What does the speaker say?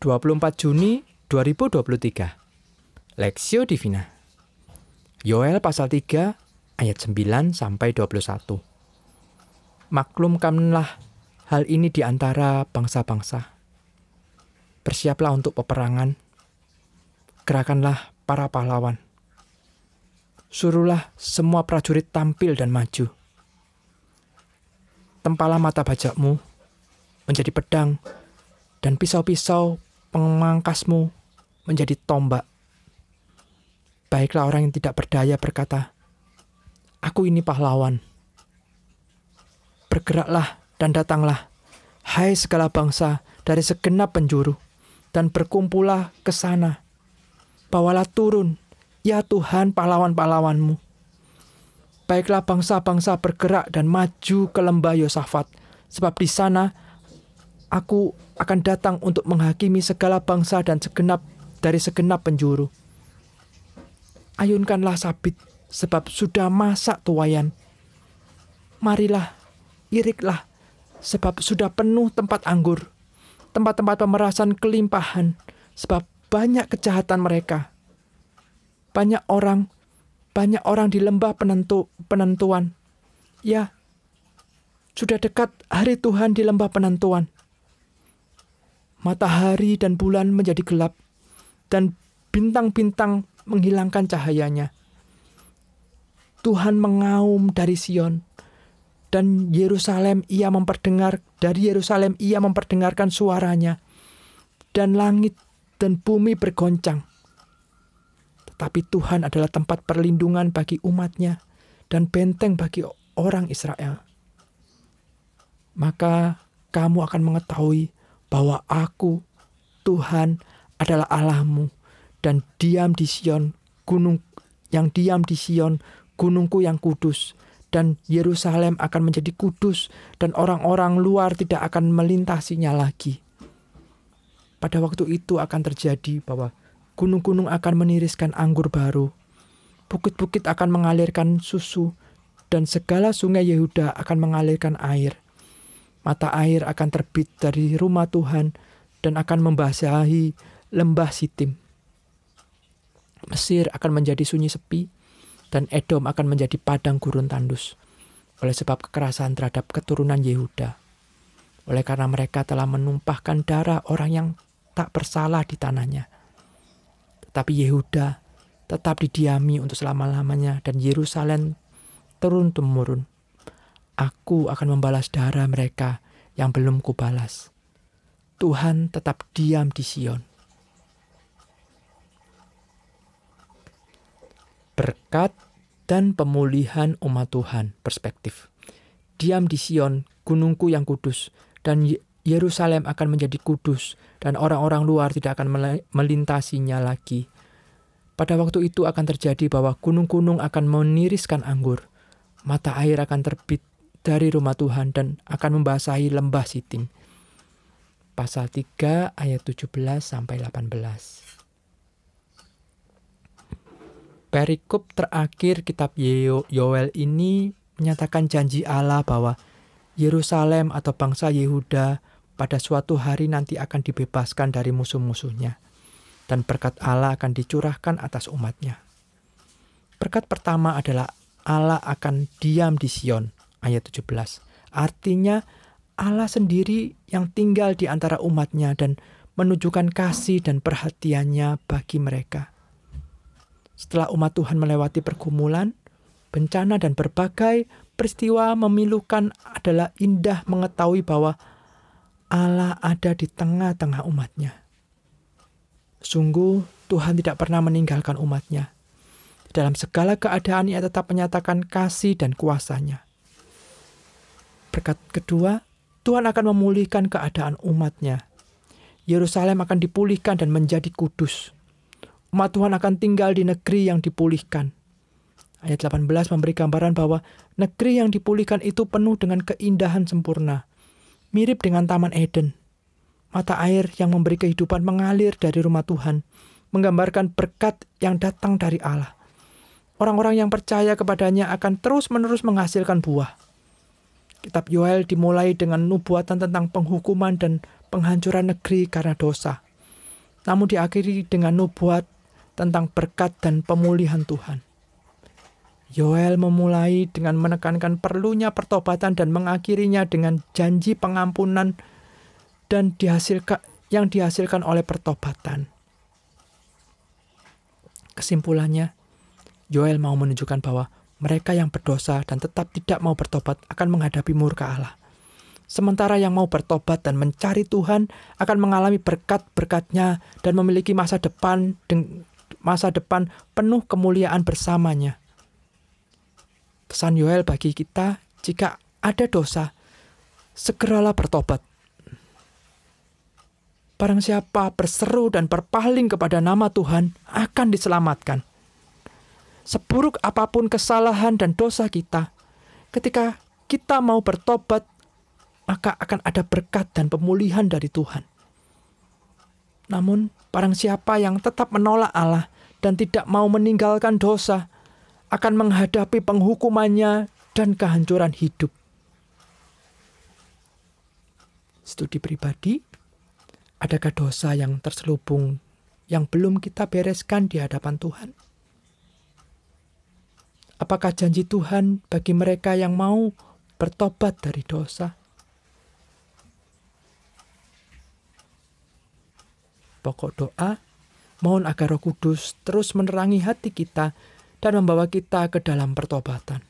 24 Juni 2023. Lexio Divina. Yoel pasal 3 ayat 9 sampai 21. Maklumkanlah hal ini di antara bangsa-bangsa. Bersiaplah untuk peperangan. Gerakanlah para pahlawan. Suruhlah semua prajurit tampil dan maju. Tempalah mata bajakmu menjadi pedang dan pisau-pisau pemangkasmu menjadi tombak. Baiklah orang yang tidak berdaya berkata, Aku ini pahlawan. Bergeraklah dan datanglah, hai segala bangsa dari segenap penjuru, dan berkumpullah ke sana. Bawalah turun, ya Tuhan pahlawan-pahlawanmu. Baiklah bangsa-bangsa bergerak dan maju ke lembah Yosafat, sebab di sana aku akan datang untuk menghakimi segala bangsa dan segenap dari segenap penjuru. Ayunkanlah sabit, sebab sudah masak tuayan. Marilah, iriklah, sebab sudah penuh tempat anggur. Tempat-tempat pemerasan kelimpahan, sebab banyak kejahatan mereka. Banyak orang, banyak orang di lembah penentu, penentuan. Ya, sudah dekat hari Tuhan di lembah penentuan matahari dan bulan menjadi gelap, dan bintang-bintang menghilangkan cahayanya. Tuhan mengaum dari Sion, dan Yerusalem ia memperdengar dari Yerusalem ia memperdengarkan suaranya, dan langit dan bumi bergoncang. Tetapi Tuhan adalah tempat perlindungan bagi umatnya dan benteng bagi orang Israel. Maka kamu akan mengetahui bahwa aku, Tuhan, adalah Allahmu, dan diam di Sion, gunung yang diam di Sion, gunungku yang kudus, dan Yerusalem akan menjadi kudus, dan orang-orang luar tidak akan melintasinya lagi. Pada waktu itu akan terjadi bahwa gunung-gunung akan meniriskan anggur baru, bukit-bukit akan mengalirkan susu, dan segala sungai Yehuda akan mengalirkan air mata air akan terbit dari rumah Tuhan dan akan membasahi lembah Sitim. Mesir akan menjadi sunyi sepi dan Edom akan menjadi padang gurun tandus oleh sebab kekerasan terhadap keturunan Yehuda. Oleh karena mereka telah menumpahkan darah orang yang tak bersalah di tanahnya. Tetapi Yehuda tetap didiami untuk selama-lamanya dan Yerusalem turun-temurun Aku akan membalas darah mereka yang belum kubalas. Tuhan tetap diam di Sion. Berkat dan pemulihan umat Tuhan perspektif. Diam di Sion, gunungku yang kudus, dan Yerusalem akan menjadi kudus, dan orang-orang luar tidak akan melintasinya lagi. Pada waktu itu akan terjadi bahwa gunung-gunung akan meniriskan anggur, mata air akan terbit dari rumah Tuhan dan akan membasahi lembah Sitim. Pasal 3 ayat 17 sampai 18. Perikop terakhir kitab Yoel ini menyatakan janji Allah bahwa Yerusalem atau bangsa Yehuda pada suatu hari nanti akan dibebaskan dari musuh-musuhnya dan berkat Allah akan dicurahkan atas umatnya. Berkat pertama adalah Allah akan diam di Sion ayat 17. Artinya Allah sendiri yang tinggal di antara umatnya dan menunjukkan kasih dan perhatiannya bagi mereka. Setelah umat Tuhan melewati pergumulan, bencana dan berbagai peristiwa memilukan adalah indah mengetahui bahwa Allah ada di tengah-tengah umatnya. Sungguh Tuhan tidak pernah meninggalkan umatnya. Dalam segala keadaan ia tetap menyatakan kasih dan kuasanya. Berkat kedua, Tuhan akan memulihkan keadaan umatnya. Yerusalem akan dipulihkan dan menjadi kudus. Umat Tuhan akan tinggal di negeri yang dipulihkan. Ayat 18 memberi gambaran bahwa negeri yang dipulihkan itu penuh dengan keindahan sempurna. Mirip dengan Taman Eden. Mata air yang memberi kehidupan mengalir dari rumah Tuhan, menggambarkan berkat yang datang dari Allah. Orang-orang yang percaya kepadanya akan terus-menerus menghasilkan buah. Kitab Yoel dimulai dengan nubuatan tentang penghukuman dan penghancuran negeri karena dosa. namun diakhiri dengan nubuat tentang berkat dan pemulihan Tuhan. Yoel memulai dengan menekankan perlunya pertobatan dan mengakhirinya dengan janji pengampunan dan dihasilkan yang dihasilkan oleh pertobatan. Kesimpulannya, Yoel mau menunjukkan bahwa mereka yang berdosa dan tetap tidak mau bertobat akan menghadapi murka Allah. Sementara yang mau bertobat dan mencari Tuhan akan mengalami berkat-berkatnya dan memiliki masa depan masa depan penuh kemuliaan bersamanya. Pesan Yoel bagi kita, jika ada dosa, segeralah bertobat. Barang siapa berseru dan berpaling kepada nama Tuhan akan diselamatkan. Seburuk apa pun kesalahan dan dosa kita, ketika kita mau bertobat maka akan ada berkat dan pemulihan dari Tuhan. Namun, barang siapa yang tetap menolak Allah dan tidak mau meninggalkan dosa, akan menghadapi penghukumannya dan kehancuran hidup. Studi pribadi, adakah dosa yang terselubung yang belum kita bereskan di hadapan Tuhan? Apakah janji Tuhan bagi mereka yang mau bertobat dari dosa? Pokok doa, mohon agar Roh Kudus terus menerangi hati kita dan membawa kita ke dalam pertobatan.